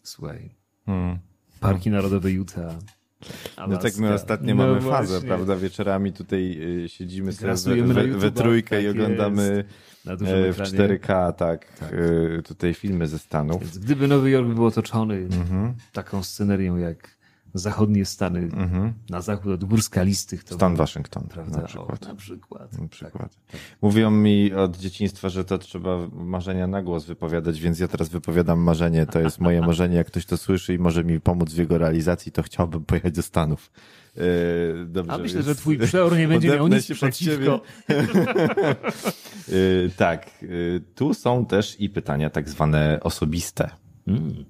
słuchaj, hmm. Parki Narodowe Utah, Alaska. No tak my ostatnio no mamy właśnie. fazę, prawda? Wieczorami tutaj y, siedzimy sobie we, we, we trójkę tak i oglądamy e, w 4K, tak, tak. Y, tutaj filmy ze Stanów. Więc gdyby Nowy Jork był otoczony mhm. taką scenerią jak zachodnie Stany, mhm. na zachód od gór skalistych. To Stan Waszyngton prawda? na przykład. O, na przykład. Na przykład. Tak. Mówią mi od dzieciństwa, że to trzeba marzenia na głos wypowiadać, więc ja teraz wypowiadam marzenie. To jest moje marzenie. Jak ktoś to słyszy i może mi pomóc w jego realizacji, to chciałbym pojechać do Stanów. Yy, dobrze, A myślę, że twój przeor nie będzie miał nic przeciwko. yy, tak. Yy, tu są też i pytania tak zwane osobiste. Mm.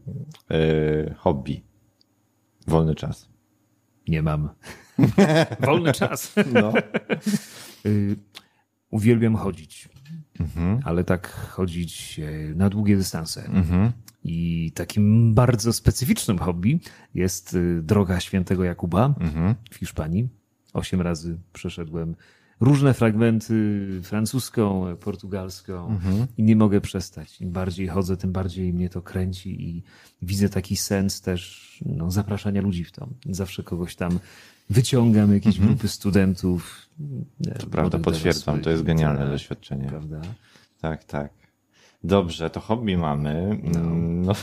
Yy, hobby. Wolny czas. Nie mam. Wolny czas. No. Y, uwielbiam chodzić. Mhm. Ale tak chodzić e, na długie dystanse. Mhm. I takim bardzo specyficznym hobby jest y, droga świętego Jakuba mhm. w Hiszpanii. Osiem razy przeszedłem różne fragmenty francuską, portugalską mhm. i nie mogę przestać. Im bardziej chodzę, tym bardziej mnie to kręci i widzę taki sens też no, zapraszania ludzi w to. Zawsze kogoś tam wyciągam, jakieś mhm. grupy studentów. To prawda, potwierdzam, to jest genialne tak, doświadczenie. Prawda? Tak, tak. Dobrze, to hobby mamy. No.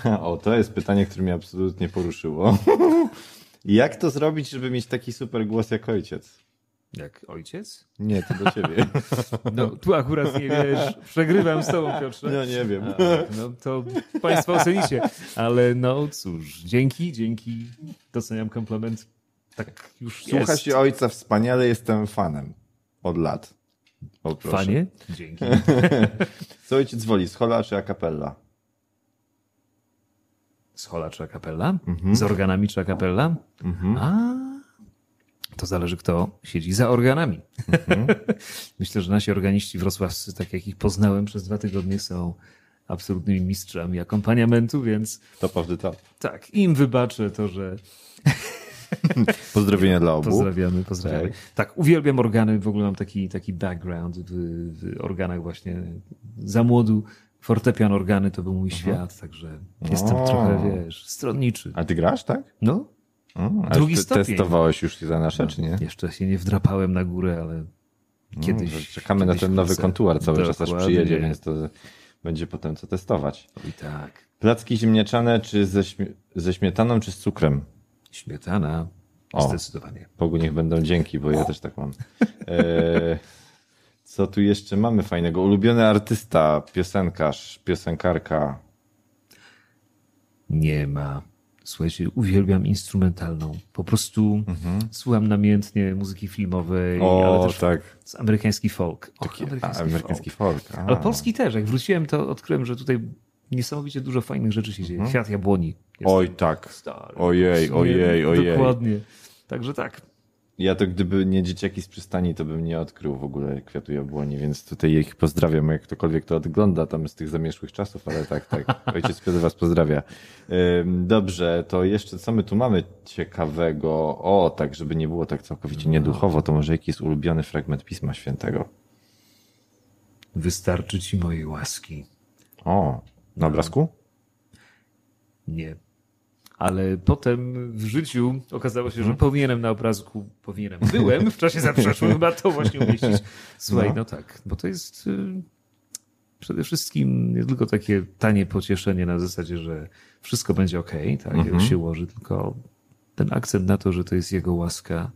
no. o, to jest pytanie, które mnie absolutnie poruszyło. Jak to zrobić, żeby mieć taki super głos jak ojciec? Jak ojciec? Nie, to do ciebie. No, tu akurat nie wiesz, przegrywam z tobą, Piotrze. No nie wiem. A, no to państwo ocenicie. Ale no cóż, dzięki, dzięki. Doceniam komplement. Tak już Słucha jest. się ojca wspaniale, jestem fanem. Od lat. O, Fanie? Dzięki. Co ojciec woli, schola czy akapella? Schola czy akapella? Mhm. Z organami czy akapella? Mhm. A to zależy, kto siedzi za organami. Mhm. Myślę, że nasi organiści wrocławscy, tak jak ich poznałem przez dwa tygodnie, są absolutnymi mistrzami akompaniamentu, więc. Of the top. Tak, im wybaczę to, że. Pozdrowienia dla obu. Pozdrawiamy, pozdrawiamy. Tak. tak, uwielbiam organy, w ogóle mam taki, taki background w, w organach właśnie. Za młodu fortepian, organy to był mój mhm. świat, także jestem o. trochę, wiesz, stronniczy. A ty grasz, tak? No, a Drugi ty stopień. Testowałeś już za nasze, no, czy nie? Jeszcze się nie wdrapałem na górę, ale kiedyś. No, czekamy kiedyś na ten nowy kontuar cały Dokładnie. czas, aż przyjedzie, więc to będzie potem co testować. I tak. Placki ziemniaczane czy ze, śmie ze śmietaną, czy z cukrem? Śmietana. O, Zdecydowanie. Bogu niech będą dzięki, bo ja też tak mam. E, co tu jeszcze mamy fajnego? Ulubiony artysta, piosenkarz, piosenkarka. Nie ma. Słuchajcie, uwielbiam instrumentalną. Po prostu mhm. słucham namiętnie muzyki filmowej, o, ale też tak. amerykański folk. Och, Taki, amerykański, a, amerykański folk. folk. Ale polski też. Jak wróciłem, to odkryłem, że tutaj niesamowicie dużo fajnych rzeczy się dzieje. Mhm. Kwiat jabłoni. Oj, tak. Stary, ojej, ojej, ojej. Dokładnie. Także tak. Ja to gdyby nie dzieciaki z przystani, to bym nie odkrył w ogóle kwiatu jabłoni, więc tutaj ich pozdrawiam, jak ktokolwiek to ogląda tam z tych zamieszłych czasów, ale tak, tak. Ojciec Piotr was pozdrawia. Dobrze, to jeszcze co my tu mamy ciekawego? O, tak, żeby nie było tak całkowicie nieduchowo, to może jakiś ulubiony fragment Pisma Świętego? Wystarczy ci mojej łaski. O, na obrazku? Nie ale potem w życiu okazało się, że mhm. powinienem na obrazku, powinienem, byłem w czasie zaprzeszłym chyba to właśnie umieścić. Słuchaj, no, no tak, bo to jest y, przede wszystkim nie tylko takie tanie pocieszenie na zasadzie, że wszystko będzie ok, tak, mhm. jak się ułoży, tylko ten akcent na to, że to jest jego łaska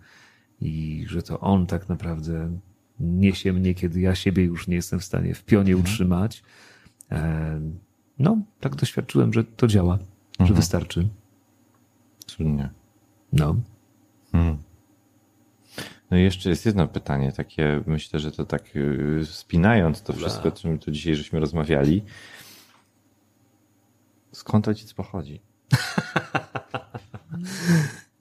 i że to on tak naprawdę niesie mnie, kiedy ja siebie już nie jestem w stanie w pionie mhm. utrzymać. E, no, tak doświadczyłem, że to działa, że mhm. wystarczy. Cudnie. No. Hmm. No i jeszcze jest jedno pytanie, takie myślę, że to tak y, spinając to wszystko, o czym tu dzisiaj żeśmy rozmawiali. Skąd ojciec pochodzi?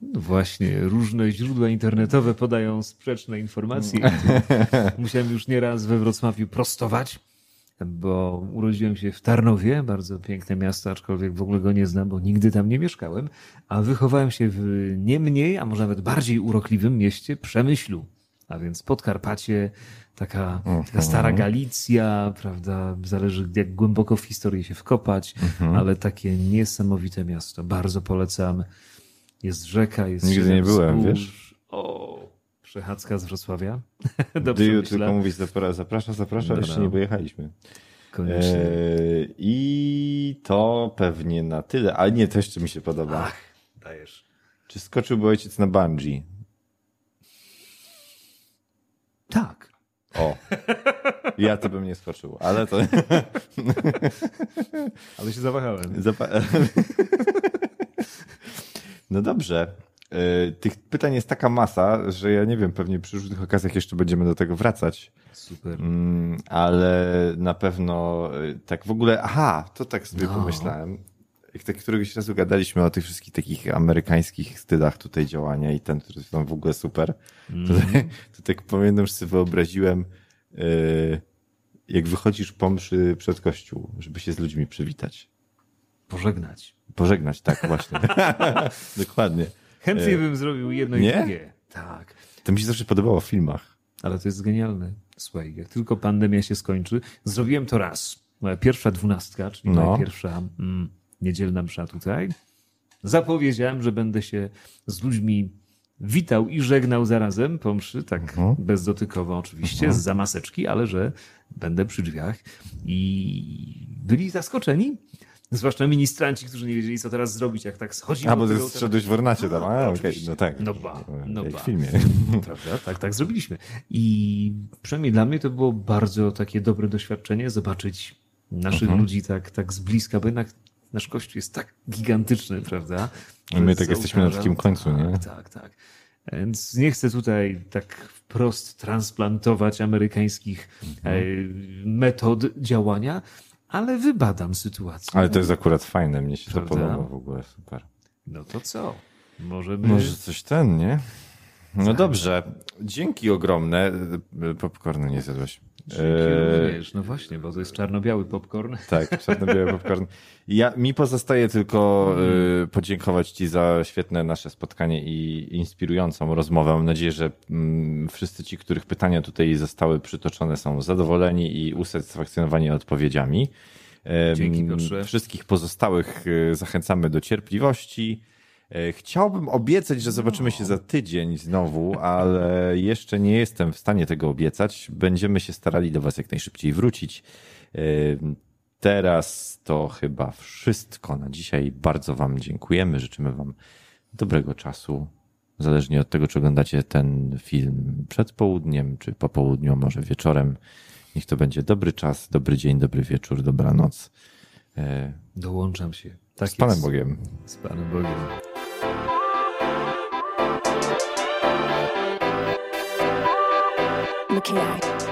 No właśnie, różne źródła internetowe podają sprzeczne informacje. Musiałem już nieraz we Wrocławiu prostować bo urodziłem się w Tarnowie, bardzo piękne miasto, aczkolwiek w ogóle go nie znam, bo nigdy tam nie mieszkałem, a wychowałem się w nie mniej, a może nawet bardziej urokliwym mieście Przemyślu. A więc Podkarpacie, taka, taka stara Galicja, prawda? Zależy jak głęboko w historię się wkopać, ale takie niesamowite miasto. Bardzo polecam. Jest rzeka, jest Nigdy nie byłem, wzgórz. wiesz? O, przechadzka z Wrocławia. Do Dyju tylko mówić zapra- zaprasza, zaprasza, No, jeszcze no. nie pojechaliśmy. Koniecznie. Eee, I to pewnie na tyle. Ale nie, to jeszcze mi się podoba. Ach, dajesz. Czy skoczyłby ojciec na bungee? Tak. O. Ja to bym nie skoczył, ale to. Ale się zawahałem. Zapa- No dobrze. E, Tych pytań jest taka masa, że ja nie wiem, pewnie przy różnych okazjach jeszcze będziemy do tego wracać. Super. Mm, ale na pewno e, tak w ogóle, aha, to tak sobie No. pomyślałem. Jak tak któregoś razu gadaliśmy o tych wszystkich takich amerykańskich stylach tutaj działania i ten, który są w ogóle super, to, to tak pamiętam, że sobie wyobraziłem, e, jak wychodzisz po mszy przed kościół, żeby się z ludźmi przywitać. Pożegnać. Pożegnać, tak, właśnie. Dokładnie. Chętnie bym zrobił jedno nie? i drugie. Tak. To mi się zawsze podobało w filmach. Ale to jest genialne. Słuchaj, jak tylko pandemia się skończy, zrobiłem to raz. Moja pierwsza dwunastka, czyli No. moja pierwsza mm, niedzielna msza tutaj. Zapowiedziałem, że będę się z ludźmi witał i żegnał zarazem po mszy, tak Mhm. bezdotykowo oczywiście, z za maseczki, ale że będę przy drzwiach. I byli zaskoczeni. Zwłaszcza ministranci, którzy nie wiedzieli, co teraz zrobić, jak tak schodzimy. A, bo ty zszedłeś w ornacie tam. A, okej, oczywiście. no tak. No ba, no jak ba. w filmie. Prawda? Tak, tak zrobiliśmy. I przynajmniej dla mnie to było bardzo takie dobre doświadczenie, zobaczyć naszych Mhm. ludzi tak, tak z bliska, bo jednak nasz kościół jest tak gigantyczny, prawda? No my tak jesteśmy na takim końcu, nie? Tak, tak, tak. Więc nie chcę tutaj tak wprost transplantować amerykańskich Mhm. e, metod działania, ale wybadam sytuację. Ale to jest akurat fajne, mnie się Prawda? to podoba w ogóle, super. No to co? Możemy... Może coś ten, nie? No dobrze, dzięki ogromne. Popcornu nie zjadłeś. E, również. No właśnie, bo to jest czarno-biały popcorn. Tak, czarno-biały popcorn. Ja, mi pozostaje tylko y, podziękować Ci za świetne nasze spotkanie i inspirującą rozmowę. Mam nadzieję, że mm, wszyscy ci, których pytania tutaj zostały przytoczone, są zadowoleni i usatysfakcjonowani odpowiedziami. Em, Dzięki, Piotrze. Wszystkich pozostałych zachęcamy do cierpliwości. E, Chciałbym obiecać, że zobaczymy się za tydzień znowu, ale jeszcze nie jestem w stanie tego obiecać. Będziemy się starali do Was jak najszybciej wrócić. E, Teraz to chyba wszystko na dzisiaj. Bardzo Wam dziękujemy. Życzymy Wam dobrego czasu. Zależnie od tego, czy oglądacie ten film przed południem, czy po południu, może wieczorem. Niech to będzie dobry czas, dobry dzień, dobry wieczór, dobranoc. E, Dołączam się. Tak Z Panem. Bogiem. Z Panem Bogiem. Here.